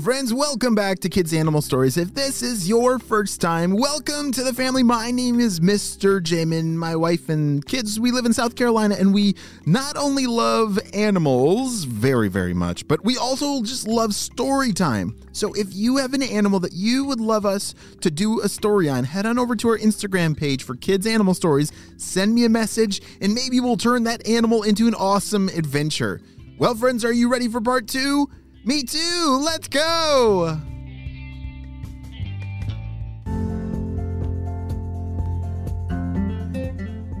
Friends. Welcome back to Kids Animal Stories. If this is your first time, welcome to the family. My name is Mr. Jamin. My wife and kids, we live in South Carolina, and we not only love animals very, very much, but we also just love story time. So if you have an animal that you would love us to do a story on, head on over to our Instagram page for Kids Animal Stories, send me a message, and maybe we'll turn that animal into an awesome adventure. Well, friends, are you ready for part two? Me too. Let's go.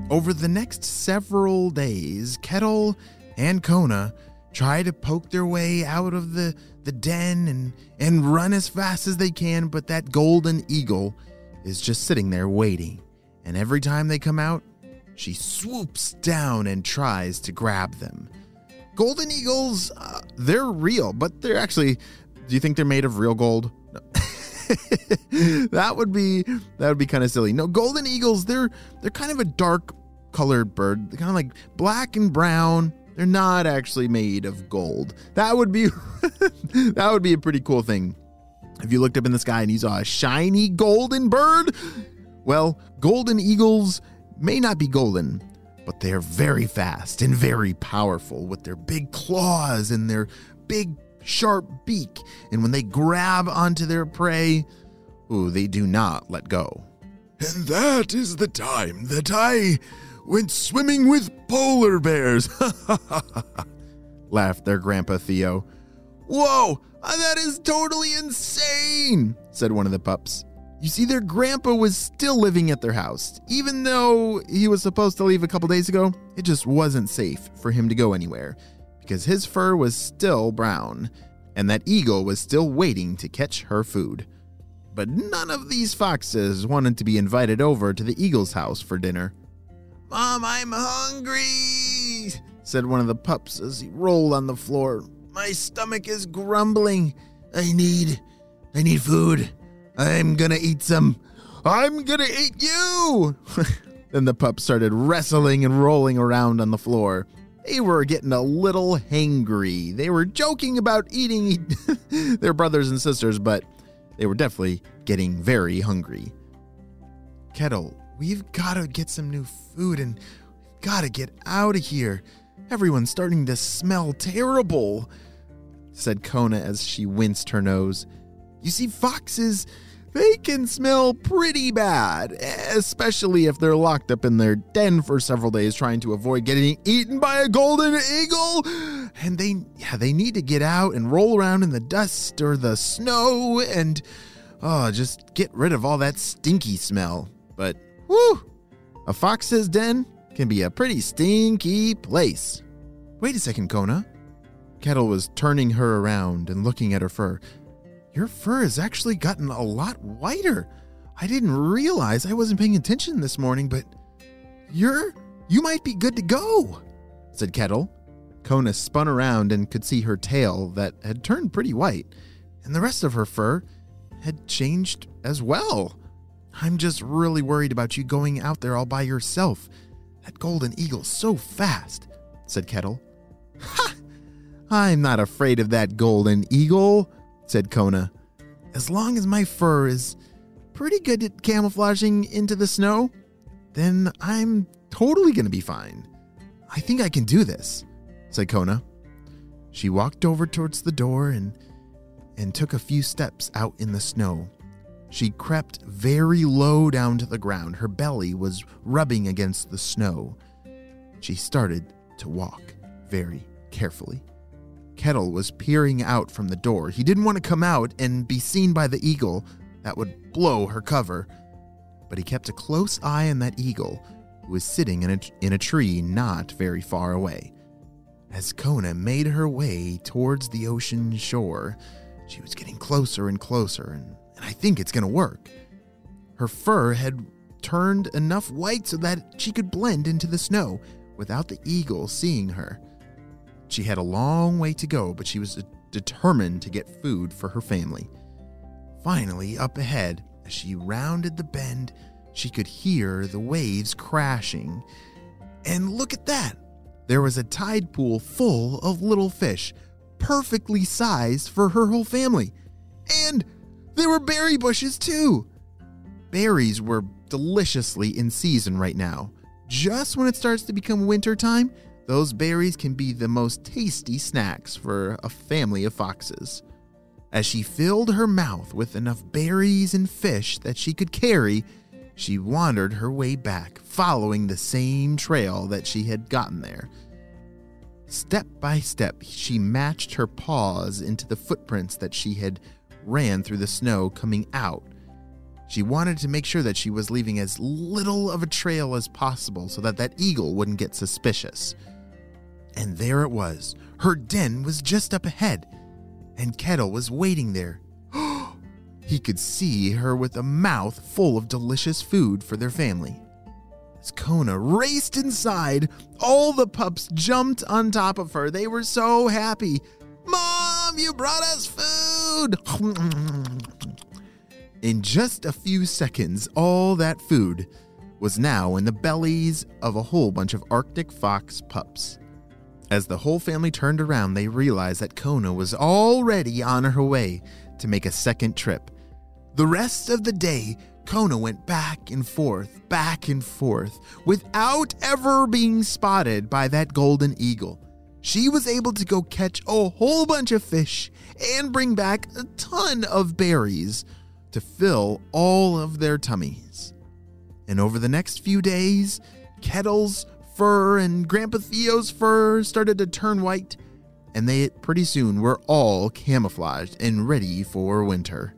Over the next several days, Ketil and Kona try to poke their way out of the, the den and, and run as fast as they can, but that golden eagle is just sitting there waiting. And every time they come out, she swoops down and tries to grab them. Golden eagles, uh, they're real, but they're actually. Do you think they're made of real gold? No. that would be that would be kind of silly. No, golden eagles, they're they're kind of a dark colored bird. They're kind of like black and brown. They're not actually made of gold. That would be that would be a pretty cool thing. If you looked up in the sky and you saw a shiny golden bird, well, golden eagles may not be golden, but they are very fast and very powerful with their big claws and their big sharp beak. And when they grab onto their prey, ooh, they do not let go. And that is the time that I went swimming with polar bears. laughed their grandpa Theo. Whoa, that is totally insane, said one of the pups. You see, their grandpa was still living at their house. Even though he was supposed to leave a couple days ago, it just wasn't safe for him to go anywhere because his fur was still brown and that eagle was still waiting to catch her food. But none of these foxes wanted to be invited over to the eagle's house for dinner. Mom, I'm hungry, said one of the pups as he rolled on the floor. My stomach is grumbling. I need I need food. I'm gonna eat some. I'm gonna eat you! then the pup started wrestling and rolling around on the floor. They were getting a little hangry. They were joking about eating their brothers and sisters, but they were definitely getting very hungry. Ketil, we've gotta get some new food and we've gotta get out of here. Everyone's starting to smell terrible, said Kona as she winced her nose. You see, foxes, they can smell pretty bad, especially if they're locked up in their den for several days trying to avoid getting eaten by a golden eagle. And they yeah, they need to get out and roll around in the dust or the snow and oh, just get rid of all that stinky smell. But whew, a fox's den can be a pretty stinky place. Wait a second, Kona. Ketil was turning her around and looking at her fur. Your fur has actually gotten a lot whiter. I didn't realize I wasn't paying attention this morning, but you're you might be good to go, said Ketil. Kona spun around and could see her tail that had turned pretty white, and the rest of her fur had changed as well. I'm just really worried about you going out there all by yourself. That golden eagle's so fast, said Ketil. Ha! I'm not afraid of that golden eagle, said Kona. As long as my fur is pretty good at camouflaging into the snow, then I'm totally to be fine. I think I can do this, said Kona. She walked over towards the door and and took a few steps out in the snow. She crept very low down to the ground. Her belly was rubbing against the snow. She started to walk very carefully. Ketil was peering out from the door. He didn't want to come out and be seen by the eagle. That would blow her cover. But he kept a close eye on that eagle, who was sitting in a, in a tree not very far away. As Kona made her way towards the ocean shore, she was getting closer and closer, and, and I think it's going to work. Her fur had turned enough white so that she could blend into the snow without the eagle seeing her. She had a long way to go, but she was determined to get food for her family. Finally, up ahead, as she rounded the bend, she could hear the waves crashing. And look at that! There was a tide pool full of little fish, perfectly sized for her whole family. And there were berry bushes too. Berries were deliciously in season right now. Just when it starts to become winter time, those berries can be the most tasty snacks for a family of foxes. As she filled her mouth with enough berries and fish that she could carry, she wandered her way back, following the same trail that she had gotten there. Step by step, she matched her paws into the footprints that she had ran through the snow coming out. She wanted to make sure that she was leaving as little of a trail as possible so that that eagle wouldn't get suspicious. And there it was. Her den was just up ahead, and Ketil was waiting there. he could see her with a mouth full of delicious food for their family. As Kona raced inside, all the pups jumped on top of her. They were so happy. Mom, you brought us food! In just a few seconds, all that food was now in the bellies of a whole bunch of Arctic fox pups. As the whole family turned around, they realized that Kona was already on her way to make a second trip. The rest of the day, Kona went back and forth, back and forth, without ever being spotted by that golden eagle. She was able to go catch a whole bunch of fish and bring back a ton of berries to fill all of their tummies. And over the next few days, Ketil's fur and Grandpa Theo's fur started to turn white, and they pretty soon were all camouflaged and ready for winter.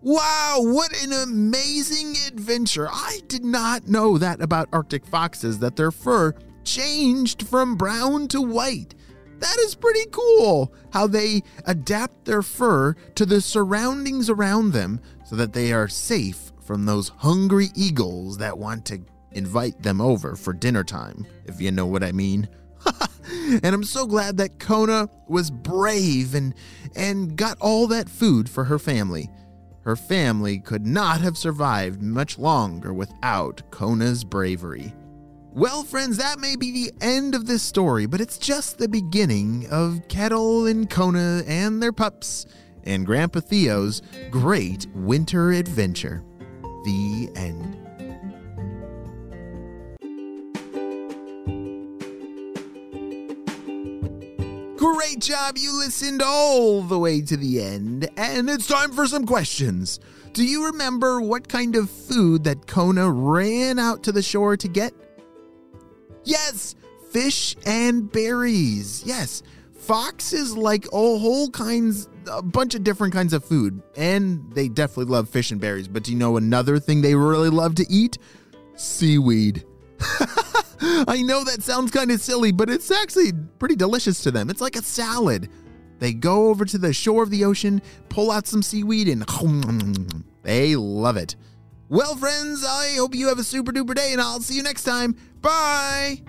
Wow, what an amazing adventure! I did not know that about Arctic foxes, that their fur changed from brown to white. That is pretty cool how they adapt their fur to the surroundings around them so that they are safe from those hungry eagles that want to invite them over for dinner time, if you know what I mean. and I'm so glad that Kona was brave and and got all that food for her family. Her family could not have survived much longer without Kona's bravery. Well, friends, that may be the end of this story, but it's just the beginning of Ketil and Kona and their pups and Grandpa Theo's great winter adventure. The end. Great job, you listened all the way to the end, and it's time for some questions. Do you remember what kind of food that Kona ran out to the shore to get? Yes, fish and berries. Yes, foxes like a whole kinds, a bunch of different kinds of food, and they definitely love fish and berries. But do you know another thing they really love to eat? Seaweed. I know that sounds kind of silly, but it's actually pretty delicious to them. It's like a salad. They go over to the shore of the ocean, pull out some seaweed, and they love it. Well, friends, I hope you have a super duper day, and I'll see you next time. Bye.